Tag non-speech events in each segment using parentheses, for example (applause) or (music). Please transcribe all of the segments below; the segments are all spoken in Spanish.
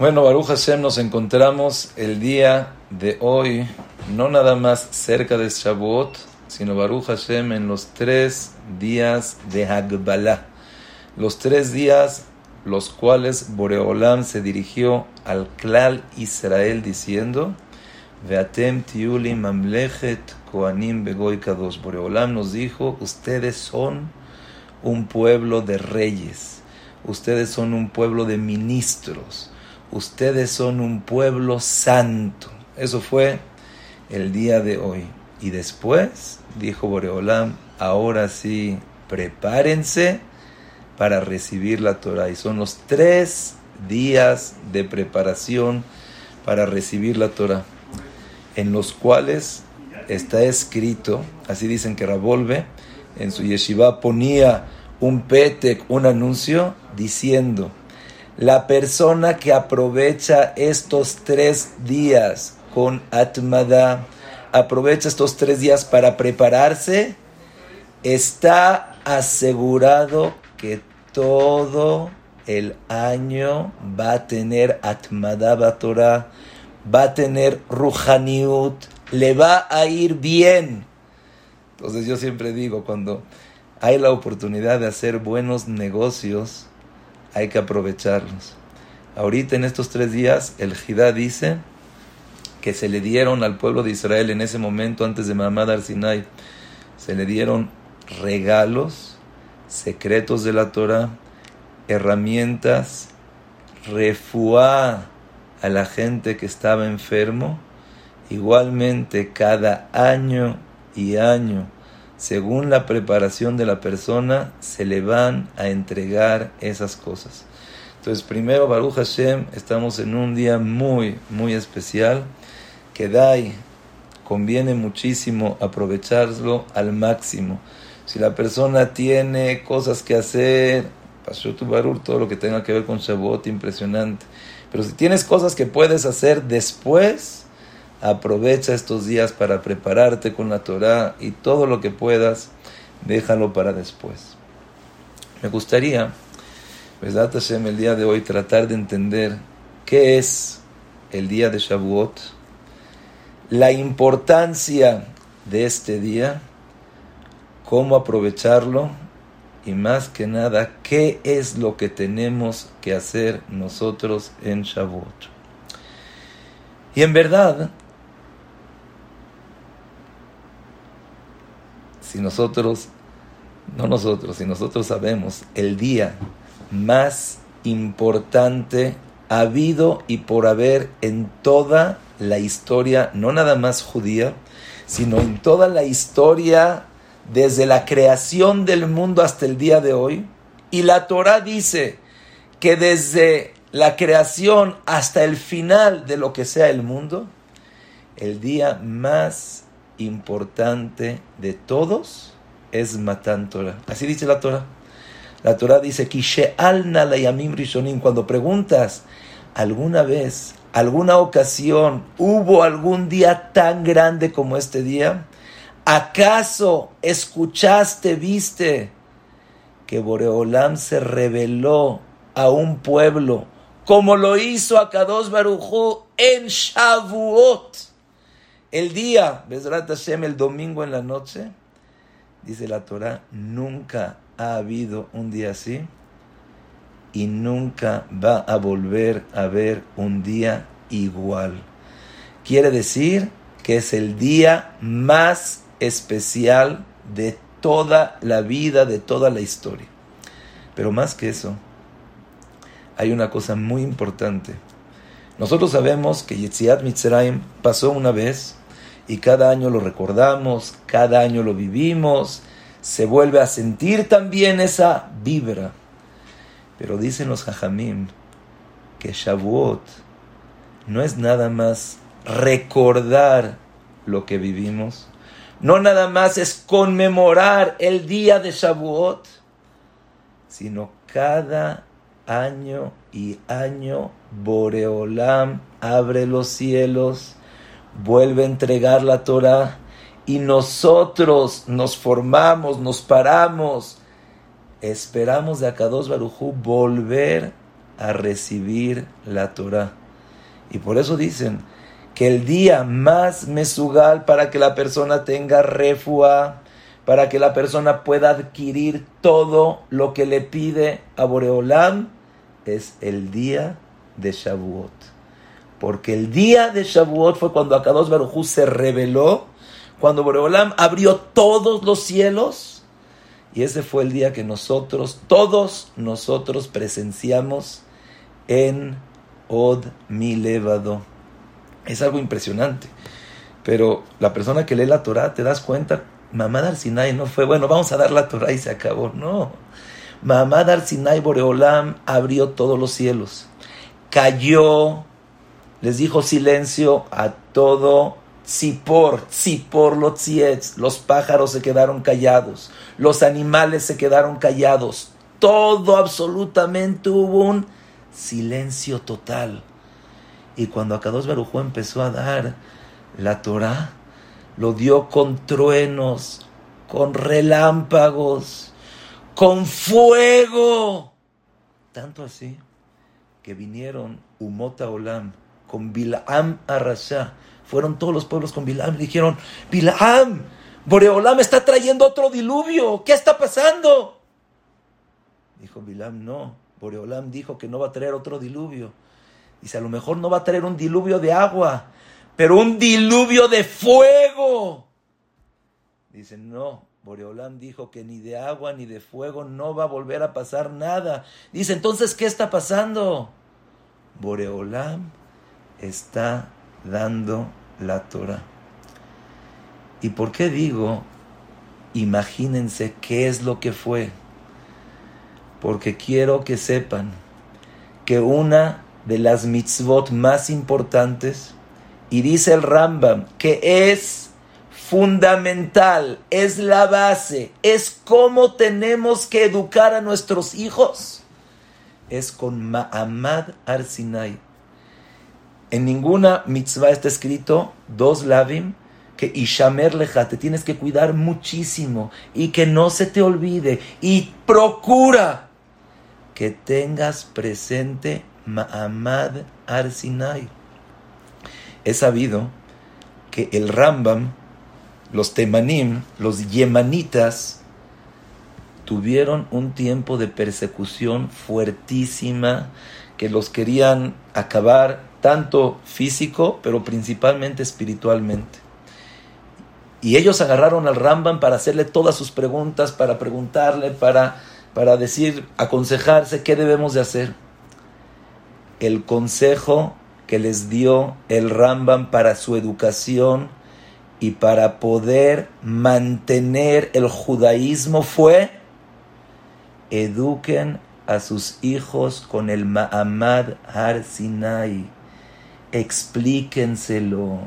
Bueno, Baruch Hashem, nos encontramos el día de hoy, no nada más cerca de Shavuot, sino Baruch Hashem en los tres días de Hagbalah. Los tres días los cuales Boreolam se dirigió al Klal Israel diciendo, Veatem tiuli mamlechet koanim begoy kadosh. Boreolam nos dijo, ustedes son un pueblo de reyes, ustedes son un pueblo de ministros ustedes son un pueblo santo. Eso fue el día de hoy. Y después, dijo Boreolam, ahora sí, prepárense para recibir la Torah. Y son los tres días de preparación para recibir la Torah, en los cuales está escrito, así dicen que Ravolve, en su yeshiva ponía un petec, un anuncio, diciendo, la persona que aprovecha estos tres días con Atmada, aprovecha estos tres días para prepararse, está asegurado que todo el año va a tener Atmada Batorah, va a tener Ruhaniut, le va a ir bien. Entonces yo siempre digo, cuando hay la oportunidad de hacer buenos negocios, hay que aprovecharlos. Ahorita en estos tres días el Jidá dice que se le dieron al pueblo de Israel en ese momento antes de Mahamad al-Sinai, se le dieron regalos, secretos de la Torah, herramientas, refuá a la gente que estaba enfermo, igualmente cada año y año según la preparación de la persona, se le van a entregar esas cosas. Entonces, primero, Baruch Hashem, estamos en un día muy, muy especial, que Dai conviene muchísimo aprovecharlo al máximo. Si la persona tiene cosas que hacer, pasó tu Barur, todo lo que tenga que ver con Shabbat, impresionante. Pero si tienes cosas que puedes hacer después, Aprovecha estos días para prepararte con la Torah y todo lo que puedas, déjalo para después. Me gustaría, Besat Hashem, el día de hoy, tratar de entender qué es el día de Shavuot, la importancia de este día, cómo aprovecharlo y más que nada, qué es lo que tenemos que hacer nosotros en Shavuot. Y en verdad, si nosotros, no nosotros, si nosotros sabemos el día más importante habido y por haber en toda la historia, no nada más judía, sino en toda la historia desde la creación del mundo hasta el día de hoy. Y la Torah dice que desde la creación hasta el final de lo que sea el mundo, el día más importante de todos es Matan Torah. Así dice la Torah. La Torah dice, cuando preguntas, ¿alguna vez, alguna ocasión, hubo algún día tan grande como este día? ¿Acaso escuchaste, viste que Boreolam se reveló a un pueblo como lo hizo a Kadosh Barujú en Shavuot? El día, Besrat Hashem, el domingo en la noche, dice la Torah, nunca ha habido un día así y nunca va a volver a haber un día igual. Quiere decir que es el día más especial de toda la vida, de toda la historia. Pero más que eso, hay una cosa muy importante. Nosotros sabemos que Yetziat Mitzrayim pasó una vez y cada año lo recordamos, cada año lo vivimos, se vuelve a sentir también esa vibra. Pero dicen los hajamim que Shavuot no es nada más recordar lo que vivimos, no nada más es conmemorar el día de Shavuot, sino cada año y año Boreolam abre los cielos vuelve a entregar la Torah y nosotros nos formamos, nos paramos, esperamos de Akados Barujú volver a recibir la Torah. Y por eso dicen que el día más mesugal para que la persona tenga refua, para que la persona pueda adquirir todo lo que le pide a Boreolam, es el día de Shavuot. Porque el día de Shavuot fue cuando Akados Barujú se reveló, cuando Boreolam abrió todos los cielos, y ese fue el día que nosotros, todos nosotros presenciamos en Od Milevado. Es algo impresionante. Pero la persona que lee la Torah, te das cuenta, mamá Dar Sinai no fue, bueno, vamos a dar la Torah y se acabó. No. Mamá Dar Sinai Boreolam abrió todos los cielos. Cayó, les dijo silencio a todo Tzipor, Tzipor los los pájaros se quedaron callados, los animales se quedaron callados, todo absolutamente hubo un silencio total. Y cuando Akados Barujú empezó a dar la Torah, lo dio con truenos, con relámpagos, con fuego. Tanto así que vinieron Umota Olam con Bilaam Arasha. Fueron todos los pueblos con Bilaam y dijeron, Bilaam, Boreolam está trayendo otro diluvio. ¿Qué está pasando? Dijo Bilaam, no. Boreolam dijo que no va a traer otro diluvio. Dice, a lo mejor no va a traer un diluvio de agua, pero un diluvio de fuego. Dice, no, Boreolam dijo que ni de agua ni de fuego no va a volver a pasar nada. Dice, entonces, ¿qué está pasando? Boreolam está dando la Torah. ¿Y por qué digo, imagínense qué es lo que fue? Porque quiero que sepan que una de las mitzvot más importantes, y dice el Rambam que es fundamental, es la base, es cómo tenemos que educar a nuestros hijos, es con Ma'amad Arsinai. En ninguna mitzvah está escrito dos lavim que Ishamer leja, te tienes que cuidar muchísimo y que no se te olvide y procura que tengas presente Ma'amad Arsinai. He sabido que el Rambam, los Temanim, los Yemanitas, tuvieron un tiempo de persecución fuertísima que los querían acabar tanto físico, pero principalmente espiritualmente. Y ellos agarraron al Rambam para hacerle todas sus preguntas, para preguntarle, para, para decir, aconsejarse qué debemos de hacer el consejo que les dio el Rambam para su educación y para poder mantener el judaísmo fue eduquen a sus hijos con el Ma'amad Har Sinai. Explíquenselo.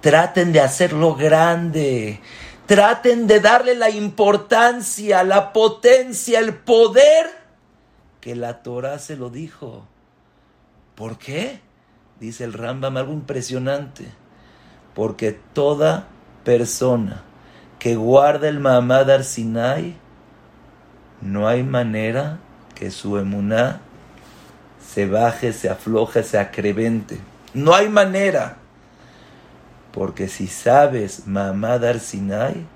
Traten de hacerlo grande. Traten de darle la importancia, la potencia, el poder que la Torah se lo dijo. ¿Por qué? Dice el Rambam algo impresionante. Porque toda persona que guarda el Mahamad Arsinai, no hay manera que su emuná se baje, se afloje, se acrevente. No hay manera. Porque si sabes Mahamad Arsinai,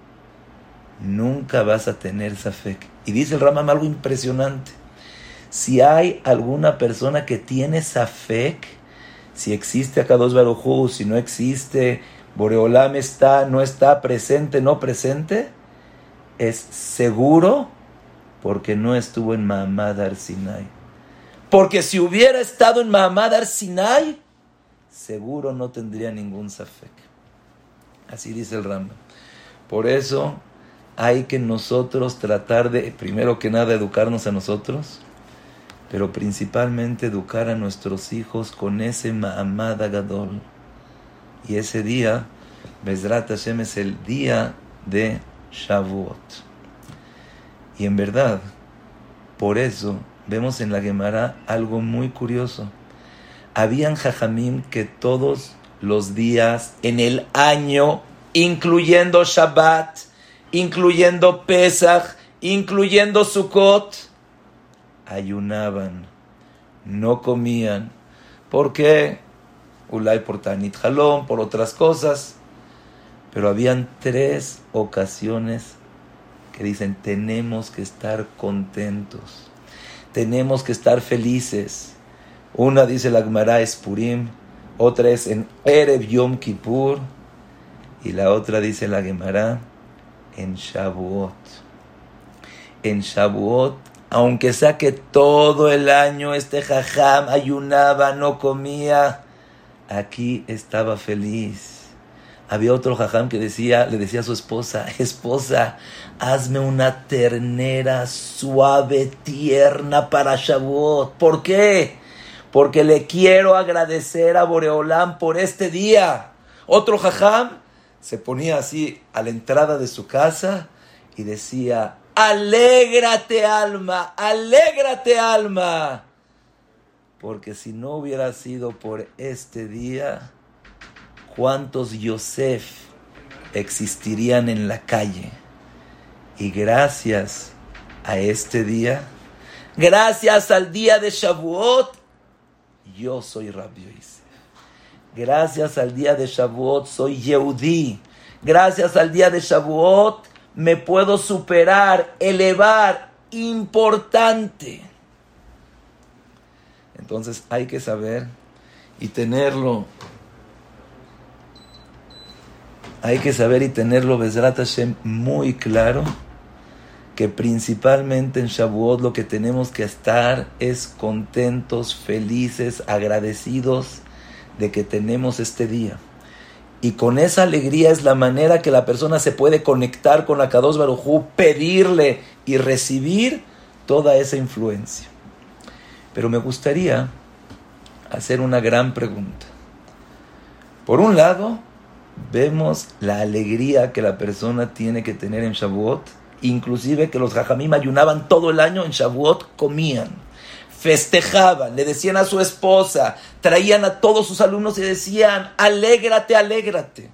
nunca vas a tener esa fe. Y dice el Rambam algo impresionante. Si hay alguna persona que tiene fe, si existe acá dos Barujú, si no existe, Boreolam está, no está, presente, no presente, es seguro porque no estuvo en Mahamad Arsinai. Porque si hubiera estado en Mahamad Arsinai, seguro no tendría ningún Safek. Así dice el Rambam. Por eso hay que nosotros tratar de, primero que nada, educarnos a nosotros pero principalmente educar a nuestros hijos con ese Ma'amad Gadol. Y ese día, Bezrat Hashem es el día de Shavuot. Y en verdad, por eso vemos en la Gemara algo muy curioso. Habían jajamim que todos los días en el año, incluyendo Shabbat, incluyendo Pesach, incluyendo Sukkot, ayunaban no comían. ¿Por qué? Ulay por Tanit Jalón, por otras cosas. Pero habían tres ocasiones que dicen, tenemos que estar contentos, tenemos que estar felices. Una dice la Gemara es Purim, otra es en Erev Yom Kippur, y la otra dice la Gemara en Shavuot. En Shavuot, aunque sea que todo el año este jajam ayunaba, no comía, aquí estaba feliz. Había otro jajam que decía, le decía a su esposa, esposa, hazme una ternera suave, tierna para Shavuot. ¿Por qué? Porque le quiero agradecer a Boreolán por este día. Otro jajam se ponía así a la entrada de su casa y decía, alégrate alma, alégrate alma. Porque si no hubiera sido por este día, ¿cuántos Yosef existirían en la calle? Y gracias a este día, gracias al día de Shavuot, yo soy Rabbi. Gracias al día de Shavuot soy Yehudi. Gracias al día de Shavuot me puedo superar, elevar, importante. Entonces hay que saber y tenerlo. Hay que saber y tenerlo, Besrat Hashem, muy claro que principalmente en Shavuot lo que tenemos que estar es contentos, felices, agradecidos de que tenemos este día. Y con esa alegría es la manera que la persona se puede conectar con la Kadosh Barujú, pedirle y recibir toda esa influencia. Pero me gustaría hacer una gran pregunta. Por un lado, vemos la alegría que la persona tiene que tener en Shavuot, inclusive que los jajamim ayunaban todo el año, en Shavuot comían, festejaban, le decían a su esposa, traían a todos sus alumnos y decían, alégrate, alégrate.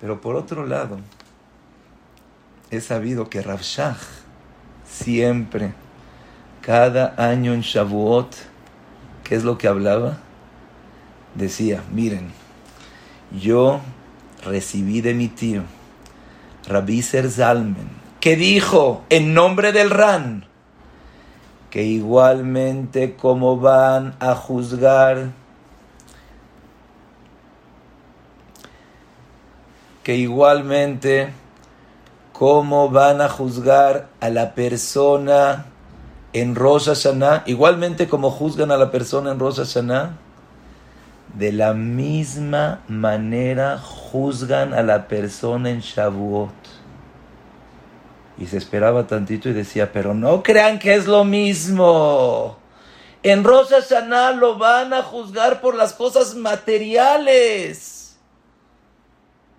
Pero por otro lado, he sabido que Rabshah siempre cada año en Shavuot, ¿qué es lo que hablaba? Decía, miren, yo recibí de mi tío, Rabbi Zalmen, que dijo en nombre del RAN, que igualmente como van a juzgar, que igualmente como van a juzgar a la persona en Rosh Hashanah, igualmente como juzgan a la persona en Rosh Hashanah, de la misma manera juzgan a la persona en Shavuot. Y se esperaba tantito y decía, pero no crean que es lo mismo. En Rosh Hashanah lo van a juzgar por las cosas materiales.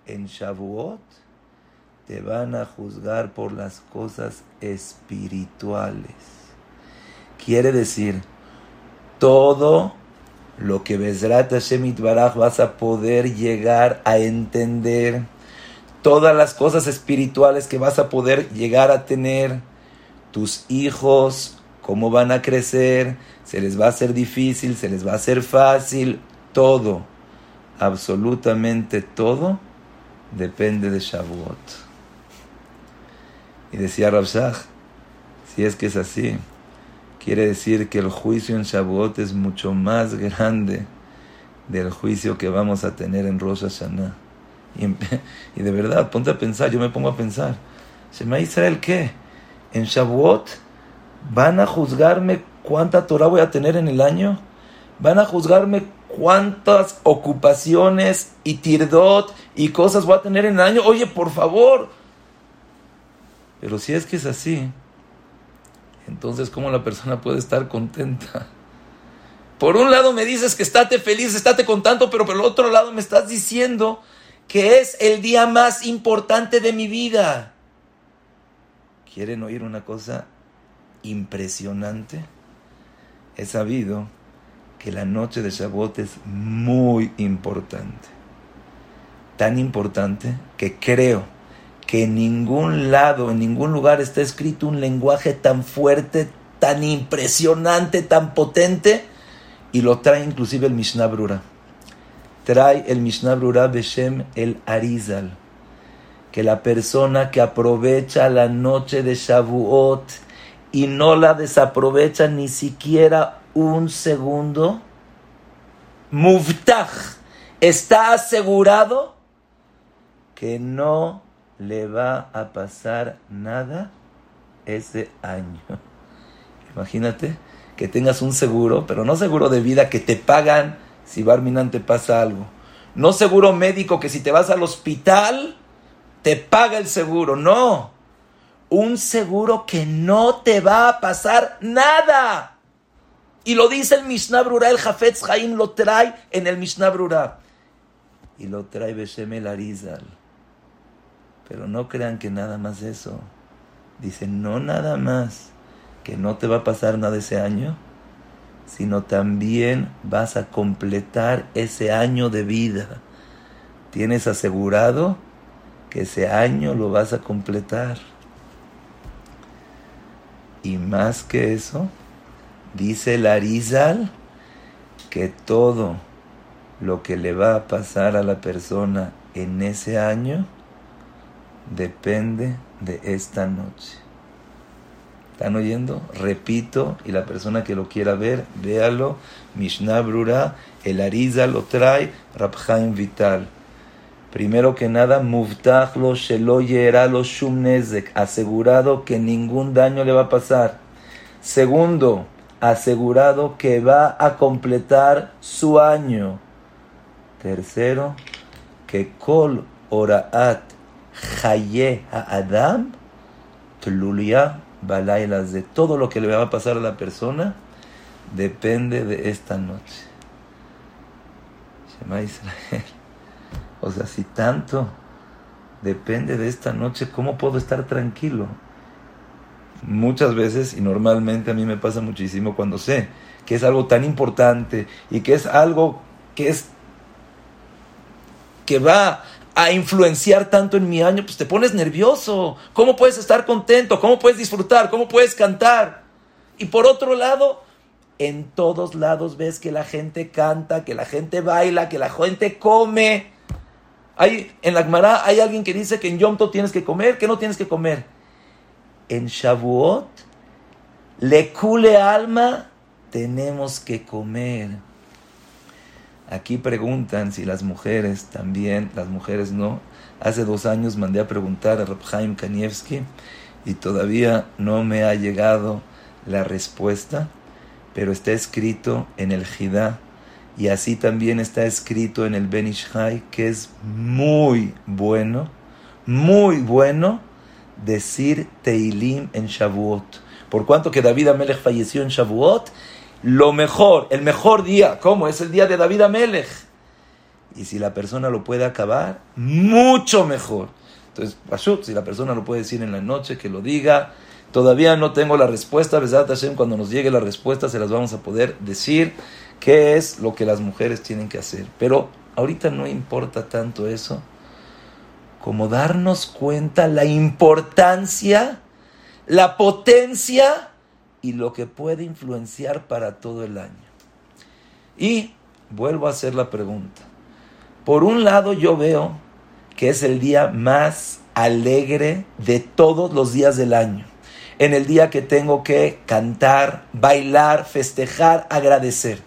En Shavuot te van a juzgar por las cosas espirituales. Quiere decir, todo lo que Bezrat Hashem Baraj vas a poder llegar a entender, todas las cosas espirituales que vas a poder llegar a tener, tus hijos, cómo van a crecer, se les va a hacer difícil, se les va a hacer fácil, todo, absolutamente todo, depende de Shavuot. Y decía Rabshah, si es que es así, Quiere decir que el juicio en Shavuot es mucho más grande del juicio que vamos a tener en Rosh Hashanah. Y, (laughs) de verdad, ponte a pensar, yo me pongo a pensar, ¿Shema Israel qué? ¿En Shavuot van a juzgarme cuánta Torah voy a tener en el año? ¿Van a juzgarme cuántas ocupaciones y tirdot y cosas voy a tener en el año? Oye, por favor. Pero si es que es así, entonces ¿cómo la persona puede estar contenta? Por un lado me dices que estate feliz, estate contento, pero por el otro lado me estás diciendo que es el día más importante de mi vida. ¿Quieren oír una cosa impresionante? He sabido que la noche de Shabbat es muy importante. Tan importante que creo que en ningún lado, en ningún lugar está escrito un lenguaje tan fuerte, tan impresionante, tan potente, y lo trae inclusive el Mishnah Brura. Trae el Mishnah Brura Beshem el Arizal, que la persona que aprovecha la noche de Shavuot y no la desaprovecha ni siquiera un segundo, Muftach, está asegurado que no le va a pasar nada ese año. (laughs) Imagínate que tengas un seguro, pero no seguro de vida que te pagan si Barminan te pasa algo. No seguro médico que si te vas al hospital te paga el seguro. No. Un seguro que no te va a pasar nada. Y lo dice el Mishnah Brura, el Jafetz Haim lo trae en el Mishnah Brura. Y lo trae Beshem el Arizal. Pero no crean que nada más eso. Dice, no nada más que no te va a pasar nada ese año, sino también vas a completar ese año de vida. Tienes asegurado que ese año lo vas a completar. Y más que eso, dice el Arizal que todo lo que le va a pasar a la persona en ese año depende de esta noche. ¿Están oyendo? Repito, y la persona que lo quiera ver, véalo. Mishnah Brura, el Ariza lo trae, Rabhaim Vital. Primero que nada, Muftach lo Shelo lo Shumnezek, asegurado que ningún daño le va a pasar. Segundo, asegurado que va a completar su año. Tercero, que Kol Oraat Haye Adam Tlulia Balailas de todo lo que le va a pasar a la persona depende de esta noche. Shema Israel. O sea, si tanto depende de esta noche, ¿cómo puedo estar tranquilo? Muchas veces, y normalmente a mí me pasa muchísimo cuando sé que es algo tan importante y que es algo que es que va a influenciar tanto en mi año, pues te pones nervioso. ¿Cómo puedes estar contento? ¿Cómo puedes disfrutar? ¿Cómo puedes cantar? Y por otro lado, en todos lados ves que la gente canta, que la gente baila, que la gente come. Hay, en la Gemara hay alguien que dice que en Yom Tov tienes que comer, que no tienes que comer. En Shavuot, le cule alma, tenemos que comer. Aquí preguntan si las mujeres también, las mujeres no. Hace dos años mandé a preguntar a Rabhaim Kanievski y todavía no me ha llegado la respuesta, pero está escrito en el Jidá y así también está escrito en el Benishai que es muy bueno, muy bueno decir Teilim en Shavuot. Por cuanto que David Amelech falleció en Shavuot, lo mejor, el mejor día, ¿cómo? Es el día de David Amelech. Y si la persona lo puede acabar, mucho mejor. Entonces, si la persona lo puede decir en la noche, que lo diga. Todavía no tengo la respuesta, Hashem, cuando nos llegue la respuesta se las vamos a poder decir qué es lo que las mujeres tienen que hacer. Pero ahorita no importa tanto eso como darnos cuenta la importancia, la potencia y lo que puede influenciar para todo el año. Y vuelvo a hacer la pregunta. Por un lado yo veo que es el día más alegre de todos los días del año. En el día que tengo que cantar, bailar, festejar, agradecer.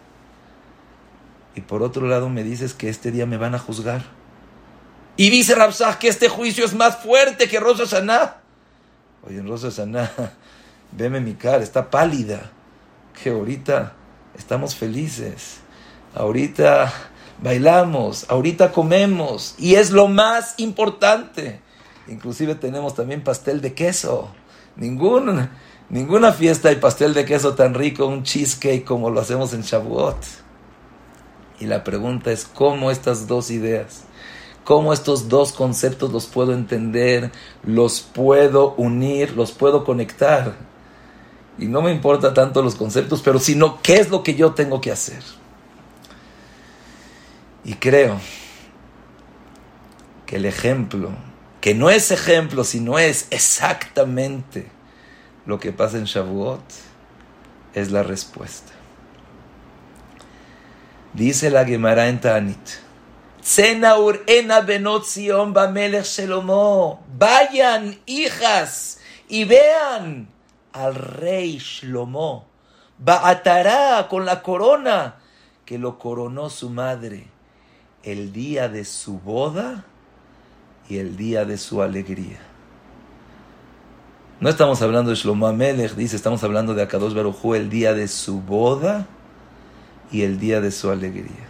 Y por otro lado me dices que este día me van a juzgar. Y dice Rapsah que este juicio es más fuerte que Rosa Saná. Oye, en Rosa Saná veme mi cara, está pálida, que ahorita estamos felices, ahorita bailamos, ahorita comemos, y es lo más importante. Inclusive tenemos también pastel de queso. Ningún, ninguna fiesta hay pastel de queso tan rico, un cheesecake como lo hacemos en Shavuot. Y la pregunta es, ¿cómo estas dos ideas? ¿Cómo estos dos conceptos los puedo entender, los puedo unir, los puedo conectar? Y no me importa tanto los conceptos, pero sino qué es lo que yo tengo que hacer. Y creo que el ejemplo, que no es ejemplo, sino es exactamente lo que pasa en Shavuot, es la respuesta. Dice la Gemara en Tanit. Vayan, hijas, y vean al rey Shlomo. Baatará con la corona que lo coronó su madre el día de su boda y el día de su alegría. No estamos hablando de Shlomo Amelech, dice, estamos hablando de Akadosh Baruj el día de su boda y el día de su alegría.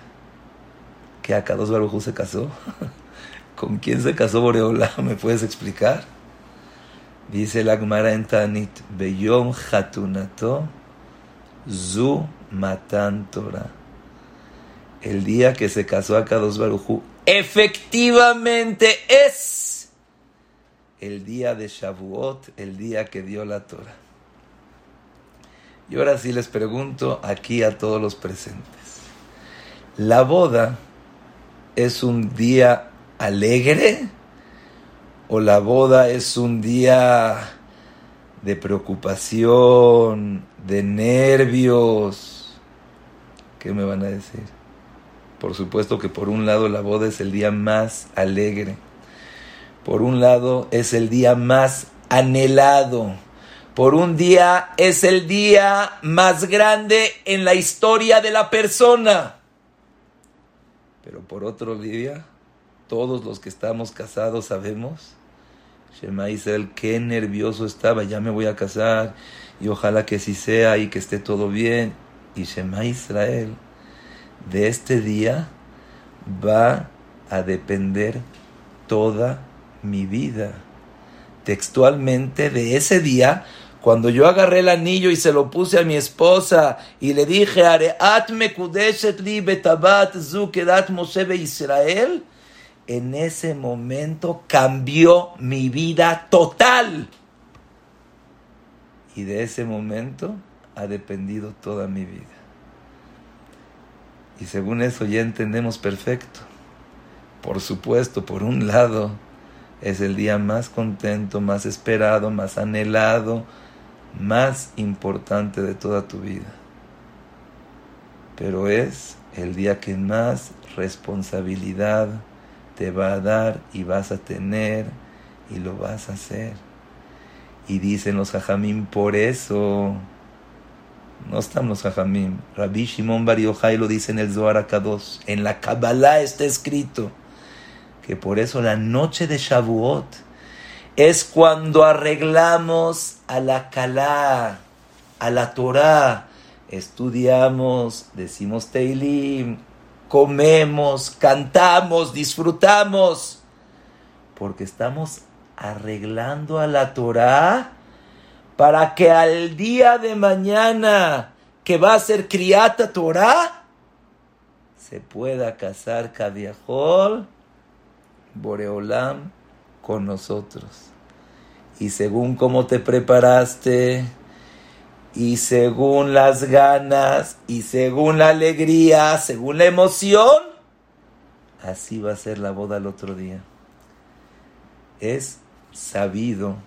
¿Que Akadosh Baruj se casó? (laughs) ¿Con quién se casó Boreola? ¿Me puedes explicar? Dice la Gemara en Tanit, Beyom Hatunato Zu Torah. El día que se casó Akadosh Baruj efectivamente es el día de Shavuot, el día que dio la Torah. Y ahora sí les pregunto aquí a todos los presentes. ¿La boda es un día alegre o la boda es un día de preocupación, de nervios? ¿Qué me van a decir? Por supuesto que por un lado la boda es el día más alegre por un lado, es el día más anhelado. Por un día es el día más grande en la historia de la persona. Pero por otro día, todos los que estamos casados sabemos, Shema Israel, qué nervioso estaba, ya me voy a casar y ojalá que sí sea y que esté todo bien. Y Shema Israel, de este día va a depender toda mi vida. Textualmente de ese día, cuando yo agarré el anillo y se lo puse a mi esposa y le dije, Areat mekudeshet li betabat zu kedat Israel, en ese momento cambió mi vida total. Y de ese momento ha dependido toda mi vida. Y según eso ya entendemos perfecto. Por supuesto, por un lado, es el día más contento, más esperado, más anhelado, más importante de toda tu vida. Pero es el día que más responsabilidad te va a dar y vas a tener y lo vas a hacer. Y dicen los jajamim, por eso no están los jajamim. Rabbi Shimon Bar Yochai lo dice en el Zohar Akados. En la Kabbalah está escrito que por eso la noche de Shavuot es cuando arreglamos a la Kalá, a la Torah, estudiamos, decimos Teilim, comemos, cantamos, disfrutamos, porque estamos arreglando a la Torah para que al día de mañana que va a ser criata Torah se pueda casar Kadiahol Boreolam con nosotros. Y según cómo te preparaste, y según las ganas, y según la alegría, según la emoción, así va a ser la boda el otro día. Es sabido,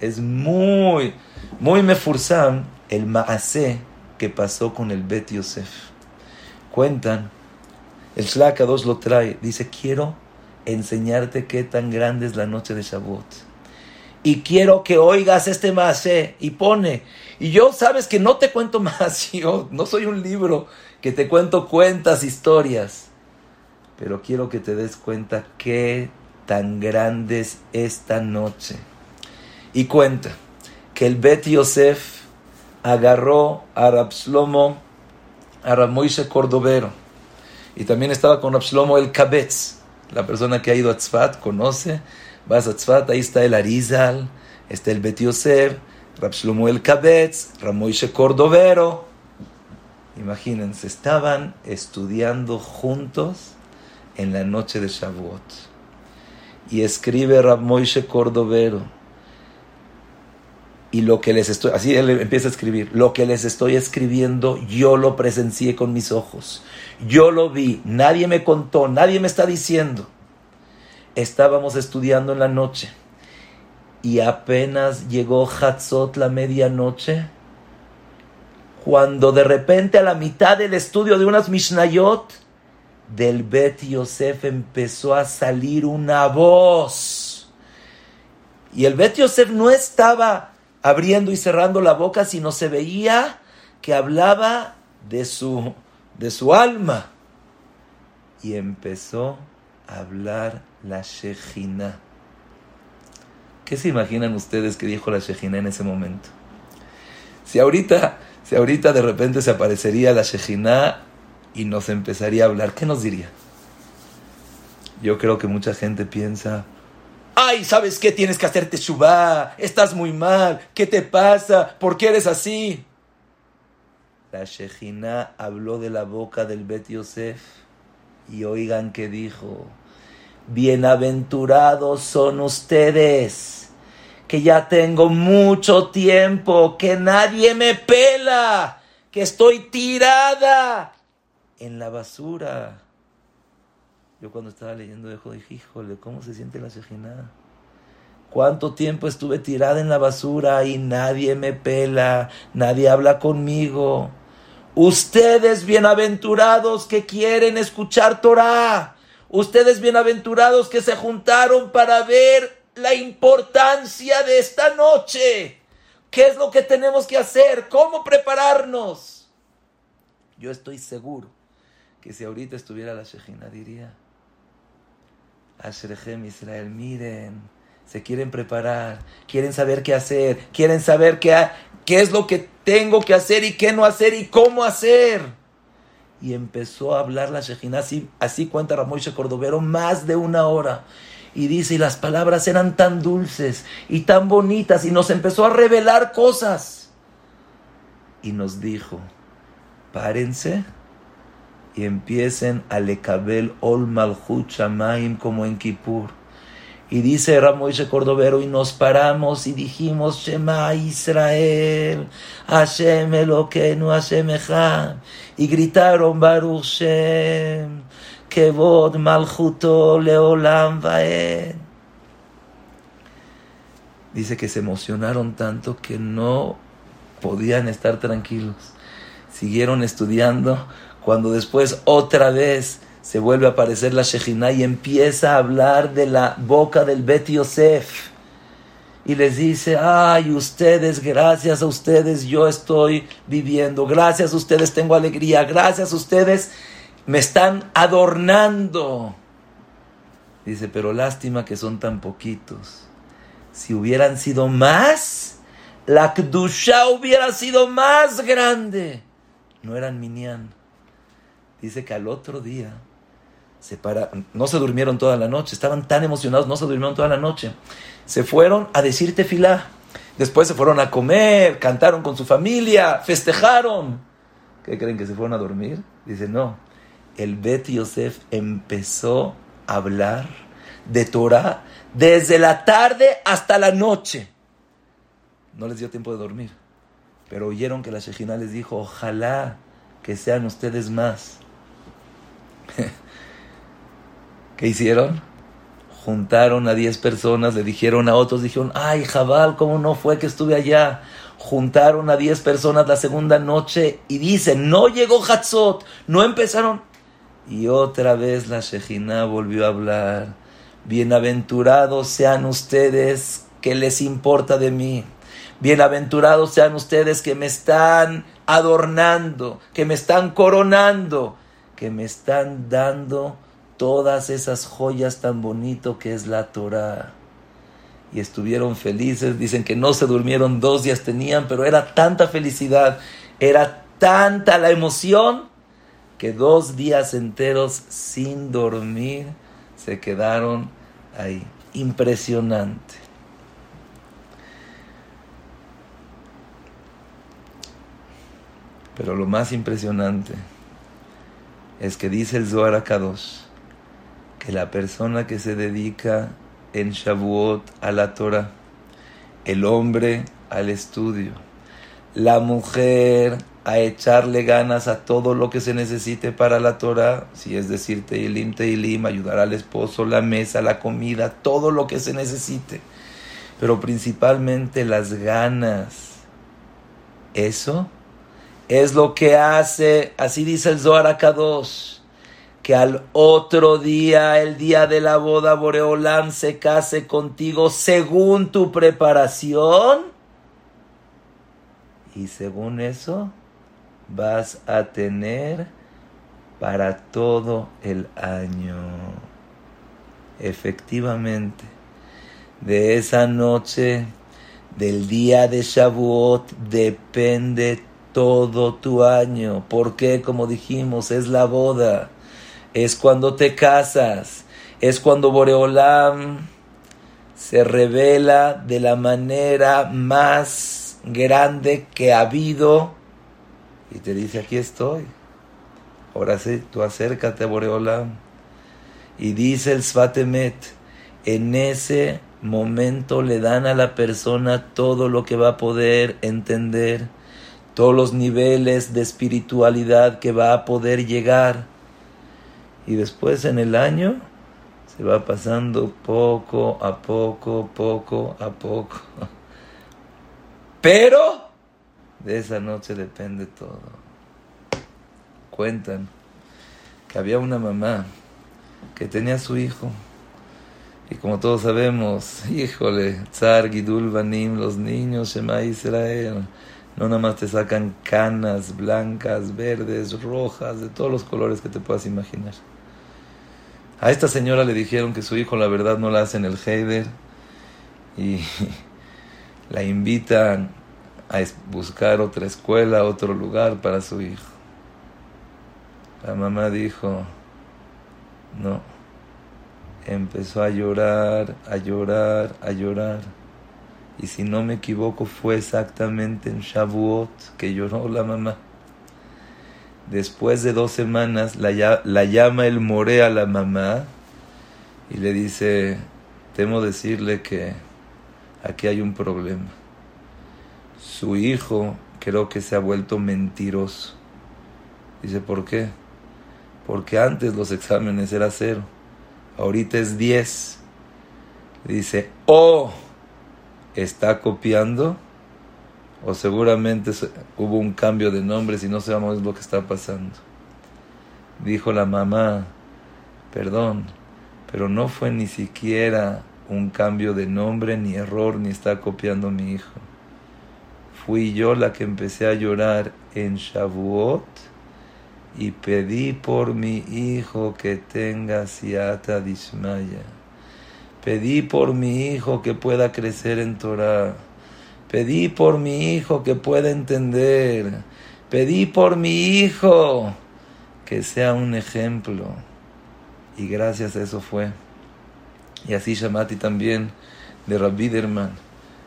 es muy, muy mefursam el maasé que pasó con el Bet Yosef. Cuentan, el Shlaka lo trae, dice, quiero enseñarte qué tan grande es la noche de Shavuot. Y quiero que oigas este más y pone. Y yo sabes que no te cuento (laughs) más, yo no soy un libro que te cuento cuentas, historias. Pero quiero que te des cuenta qué tan grande es esta noche. Y cuenta que el Bet Yosef agarró a Rapslomo, a Ramoise Cordovero. Y también estaba con Rapslomo el Kabetz la persona que ha ido a Tzfat conoce. Vas ahí está el Arizal, está el Bet Yosef, Rab el Kabetz, Ramoishe Cordovero. Imagínense, estaban estudiando juntos en la noche de Shavuot. Y escribe Rab Cordovero. Y lo que les estoy, así él empieza a escribir, lo que les estoy escribiendo, yo lo presencié con mis ojos. Yo lo vi, nadie me contó, nadie me está diciendo. Estábamos estudiando en la noche y apenas llegó Hatzot la medianoche, cuando de repente a la mitad del estudio de unas Mishnayot, del Bet Yosef empezó a salir una voz. Y el Bet Yosef no estaba abriendo y cerrando la boca, sino se veía que hablaba de su, de su alma. Y empezó hablar la Shejina. ¿Qué se imaginan ustedes que dijo la Shejina en ese momento? Si ahorita si ahorita de repente se aparecería la Shejina y nos empezaría a hablar, ¿qué nos diría? Yo creo que mucha gente piensa, ay, ¿sabes qué? Tienes que hacerte shubá, estás muy mal, ¿qué te pasa? ¿Por qué eres así? La Shejina habló de la boca del Bet Yosef y oigan que dijo, bienaventurados son ustedes que ya tengo mucho tiempo, que nadie me pela, que estoy tirada en la basura. Yo cuando estaba leyendo dejo dije, híjole, ¿cómo se siente la Shejina? ¿Cuánto tiempo estuve tirada en la basura y nadie me pela, nadie habla conmigo? Ustedes bienaventurados que quieren escuchar Torah. Ustedes bienaventurados que se juntaron para ver la importancia de esta noche. ¿Qué es lo que tenemos que hacer? ¿Cómo prepararnos? Yo estoy seguro que si ahorita estuviera la Shejina diría, Ashrechem Israel, miren, se quieren preparar, quieren saber qué hacer, quieren saber qué, qué es lo que tengo que hacer y qué no hacer y cómo hacer. Y empezó a hablar la Shejina, así, cuenta Ramoisha Cordovero, más de una hora. Y dice, y las palabras eran tan dulces y tan bonitas y nos empezó a revelar cosas. Y nos dijo, párense y empiecen a lekabel ol malchut shamaim como en Kippur. Y dice Ramoishe Cordovero, y nos paramos y dijimos, Shema Israel, Hashem Elokeinu, Hashem Echad. Y gritaron, Baruch Shem, Kevod Malchuto Leolam Vaed. Dice que se emocionaron tanto que no podían estar tranquilos. Siguieron estudiando cuando después otra vez se vuelve a aparecer la Shejina y empieza a hablar de la boca del Bet Yosef. Y les dice, ay, ustedes, gracias a ustedes yo estoy viviendo, gracias a ustedes tengo alegría, gracias a ustedes me están adornando. Dice, pero lástima que son tan poquitos. Si hubieran sido más, la Kdusha hubiera sido más grande. No eran minyan. Dice que al otro día se no se durmieron toda la noche, estaban tan emocionados, no se durmieron toda la noche. Se fueron a decir tefilá. Después se fueron a comer, cantaron con su familia, festejaron. ¿Qué creen que se fueron a dormir? Dice, no, el Bet Yosef empezó a hablar de Torah desde la tarde hasta la noche. No les dio tiempo de dormir, pero oyeron que la Shejina les dijo, ojalá que sean ustedes más. (laughs) ¿Qué hicieron? Juntaron a 10 personas, le dijeron a otros, dijeron, ay, Jabal, ¿cómo no fue que estuve allá? Juntaron a 10 personas la segunda noche y dicen, no llegó Hatzot, no empezaron y otra vez la Shejina volvió a hablar. Bienaventurados sean ustedes que les importa de mí. Bienaventurados sean ustedes que me están adornando, que me están coronando, que me están dando todas esas joyas tan bonito que es la Torah. Y estuvieron felices, dicen que no se durmieron dos días tenían, pero era tanta felicidad, era tanta la emoción que dos días enteros sin dormir se quedaron ahí. Impresionante. Pero lo más impresionante es que dice el Zohar Kadosh que la persona que se dedica en Shavuot a la Torah, el hombre al estudio, la mujer a echarle ganas a todo lo que se necesite para la Torah, si es decir, Teilim, Teilim, ayudar al esposo, la mesa, la comida, todo lo que se necesite, pero principalmente las ganas. Eso es lo que hace, así dice el Zohar Kadosh, que al otro día, el día de la boda, Boreolam se case contigo según tu preparación. Y según eso, vas a tener para todo el año. Efectivamente, de esa noche, del día de Shavuot, depende todo tu año. porque Como dijimos, es la boda. Es cuando te casas. Es cuando Boreolam se revela de la manera más grande que ha habido y te dice, aquí estoy. Ahora sí, tú acércate a Boreolam. Y dice el Svatemet, en ese momento le dan a la persona todo lo que va a poder entender, todos los niveles de espiritualidad que va a poder llegar. Y después en el año se va pasando poco a poco, poco a poco. Pero de esa noche depende todo. Cuentan que había una mamá que tenía su hijo. Y como todos sabemos, (laughs) híjole, Tsar Gidul Banim, los niños, Shema Israel, no nada más te sacan canas blancas, verdes, rojas, de todos los colores que te puedas imaginar. A esta señora le dijeron que su hijo, la verdad, no la hace en el Heider y (laughs) la invitan a buscar otra escuela, otro lugar para su hijo. La mamá dijo, no. Empezó a llorar, a llorar, a llorar. Y si no me equivoco, fue exactamente en Shavuot que lloró la mamá. Después de dos semanas, la, la llama el more a la mamá y le dice, temo decirle que aquí hay un problema. Su hijo creo que se ha vuelto mentiroso. Dice, ¿por qué? porque antes los exámenes era cero, ahorita es 10. Dice, o está copiando, o seguramente hubo un cambio de nombres y no sabemos lo que está pasando. Dijo la mamá, perdón, pero no fue ni siquiera un cambio de nombre, ni error, ni está copiando mi hijo. Fui yo la que empecé a llorar en Shavuot y pedí por mi hijo que tenga siata dismaya. Pedí por mi hijo que pueda crecer en Torah. Pedí por mi hijo que pueda entender. Pedí por mi hijo que sea un ejemplo. Y gracias a eso fue. Y así Shamati también de Rabbi Derman,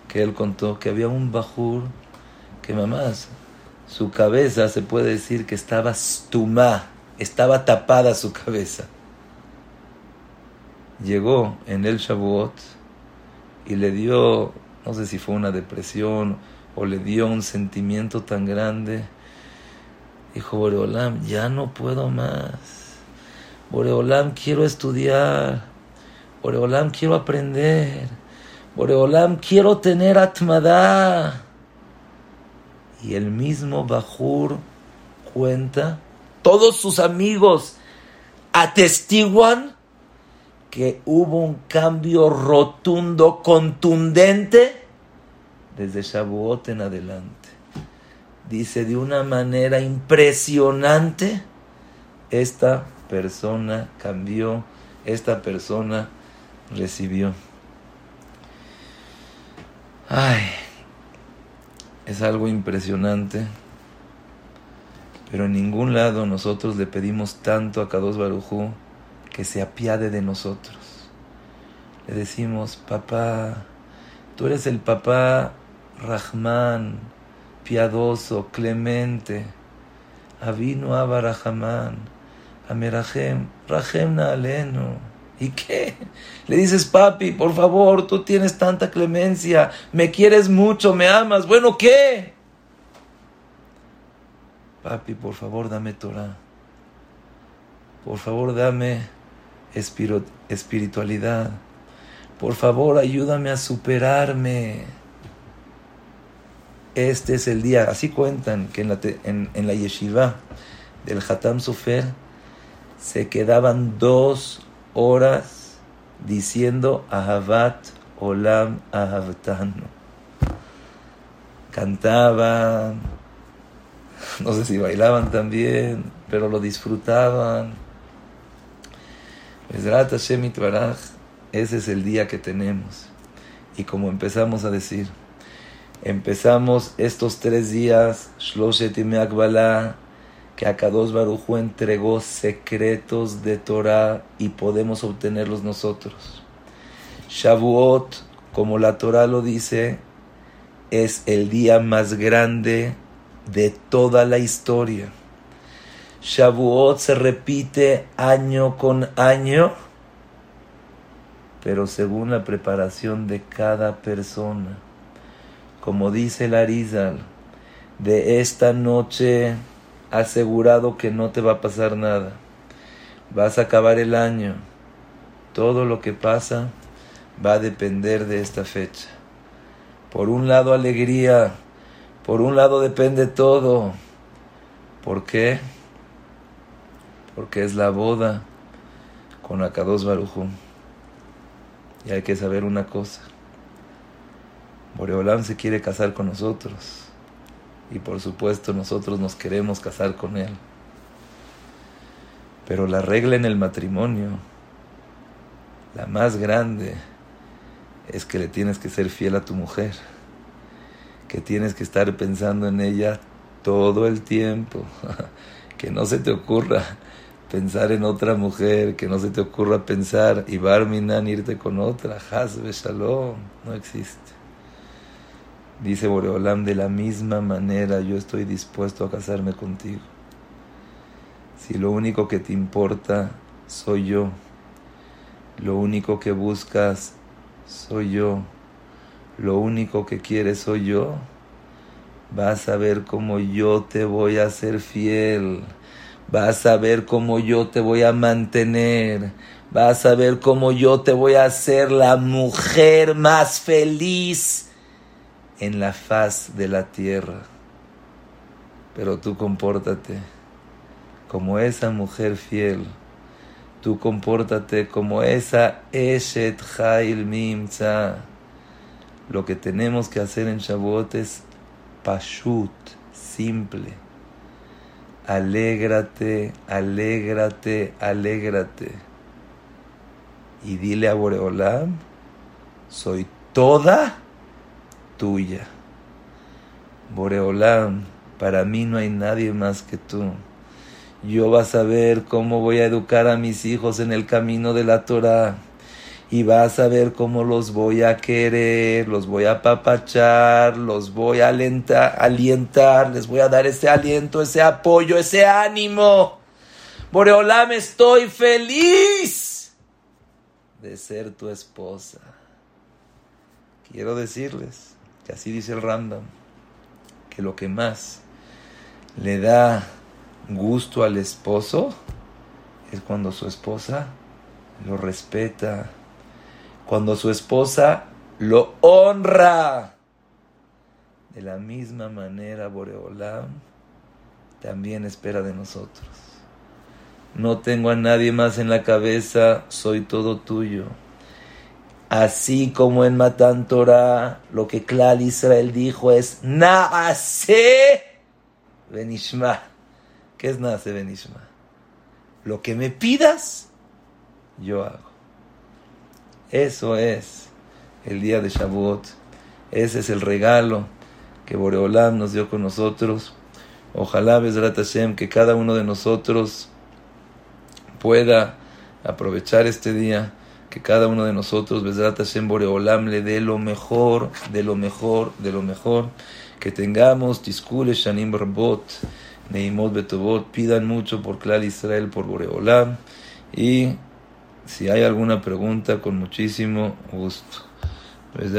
que él contó que había un bajur que mamás su cabeza se puede decir que estaba stumá, estaba tapada su cabeza. Llegó en el Shavuot y le dio, no sé si fue una depresión o le dio un sentimiento tan grande. Dijo Boreolam, ya no puedo más. Boreolam, quiero estudiar. Boreolam, quiero aprender. Boreolam, quiero tener atmadá. Y el mismo Bajur cuenta, todos sus amigos atestiguan que hubo un cambio rotundo, contundente, desde Shavuot en adelante. Dice de una manera impresionante, esta persona cambió, esta persona recibió. Ay, es algo impresionante, pero en ningún lado nosotros le pedimos tanto a Kadosh Barujú que se apiade de nosotros. Le decimos, papá, tú eres el papá Rahman, piadoso, clemente, Avinu Abba Rahman, Amerahem, Rahem Naalenu. ¿Y qué? Le dices, papi, por favor, tú tienes tanta clemencia, me quieres mucho, me amas. Bueno, ¿qué? Papi, por favor, dame Torah. Por favor, dame espiritualidad. Por favor, ayúdame a superarme. este es el día. Así cuentan que en la, en, la yeshiva del Hatam Sofer se quedaban dos horas diciendo Ahavat Olam Ahavtanu. Cantaban, no sé si bailaban también, pero lo disfrutaban. Ese es el día que tenemos. Y como empezamos a decir, empezamos estos tres días, Shloshet Akbala, que Akados Barujo entregó secretos de Torah y podemos obtenerlos nosotros. Shavuot, como la Torah lo dice, es el día más grande de toda la historia. Shavuot se repite año con año, pero según la preparación de cada persona. Como dice el Arizal, de esta noche asegurado que no te va a pasar nada. Vas a acabar el año. Todo lo que pasa va a depender de esta fecha. Por un lado alegría, por un lado depende todo. ¿Por qué? Porque es la boda con Akados Barujú. Y hay que saber una cosa. Boreolam se quiere casar con nosotros. Y por supuesto nosotros nos queremos casar con él. Pero la regla en el matrimonio, la más grande, es que le tienes que ser fiel a tu mujer, que tienes que estar pensando en ella todo el tiempo, (laughs) que no se te ocurra pensar en otra mujer, que no se te ocurra pensar y Barminan irte con otra, Hasbe Shalom, no existe. Dice Boreolam, de la misma manera yo estoy dispuesto a casarme contigo. Si lo único que te importa soy yo, lo único que buscas soy yo. Lo único que quieres soy yo. Vas a ver cómo yo te voy a hacer fiel. Vas a ver cómo yo te voy a mantener. Vas a ver cómo yo te voy a hacer la mujer más feliz en la faz de la tierra. Pero tú compórtate como esa mujer fiel tú compórtate como esa Eshet Hail Mimza. Lo que tenemos que hacer en Shavuot es Pashut, simple. Alégrate, alégrate, alégrate. Y dile a Boreolam, soy toda tuya. Boreolam, para mí no hay nadie más que tú yo vas a ver cómo voy a educar a mis hijos en el camino de la Torah. Y vas a ver cómo los voy a querer, los voy a apapachar, los voy a alentar, alientar, les voy a dar ese aliento, ese apoyo, ese ánimo. Boreolam, estoy feliz de ser tu esposa. Quiero decirles que así dice el Random, que lo que más le da gusto al esposo es cuando su esposa lo respeta, cuando su esposa lo honra. De la misma manera, Boreolam también espera de nosotros. No tengo a nadie más en la cabeza, soy todo tuyo. Así como en Matan Torah, lo que Klal Israel dijo es Naase Benishma. ¿Qué es Nase Benishma? Lo que me pidas, yo hago. Eso es el día de Shavuot. Ese es el regalo que Boreolam nos dio con nosotros. Ojalá, Bezrat Hashem, que cada uno de nosotros pueda aprovechar este día, que cada uno de nosotros, Bezrat Hashem, Boreolam, le dé lo mejor, de lo mejor, de lo mejor. Que tengamos Tiskule Shanim Barbot Neimot Betobot, pidan mucho por Clar Israel, por Boreolam. Y si hay alguna pregunta, con muchísimo gusto. Pues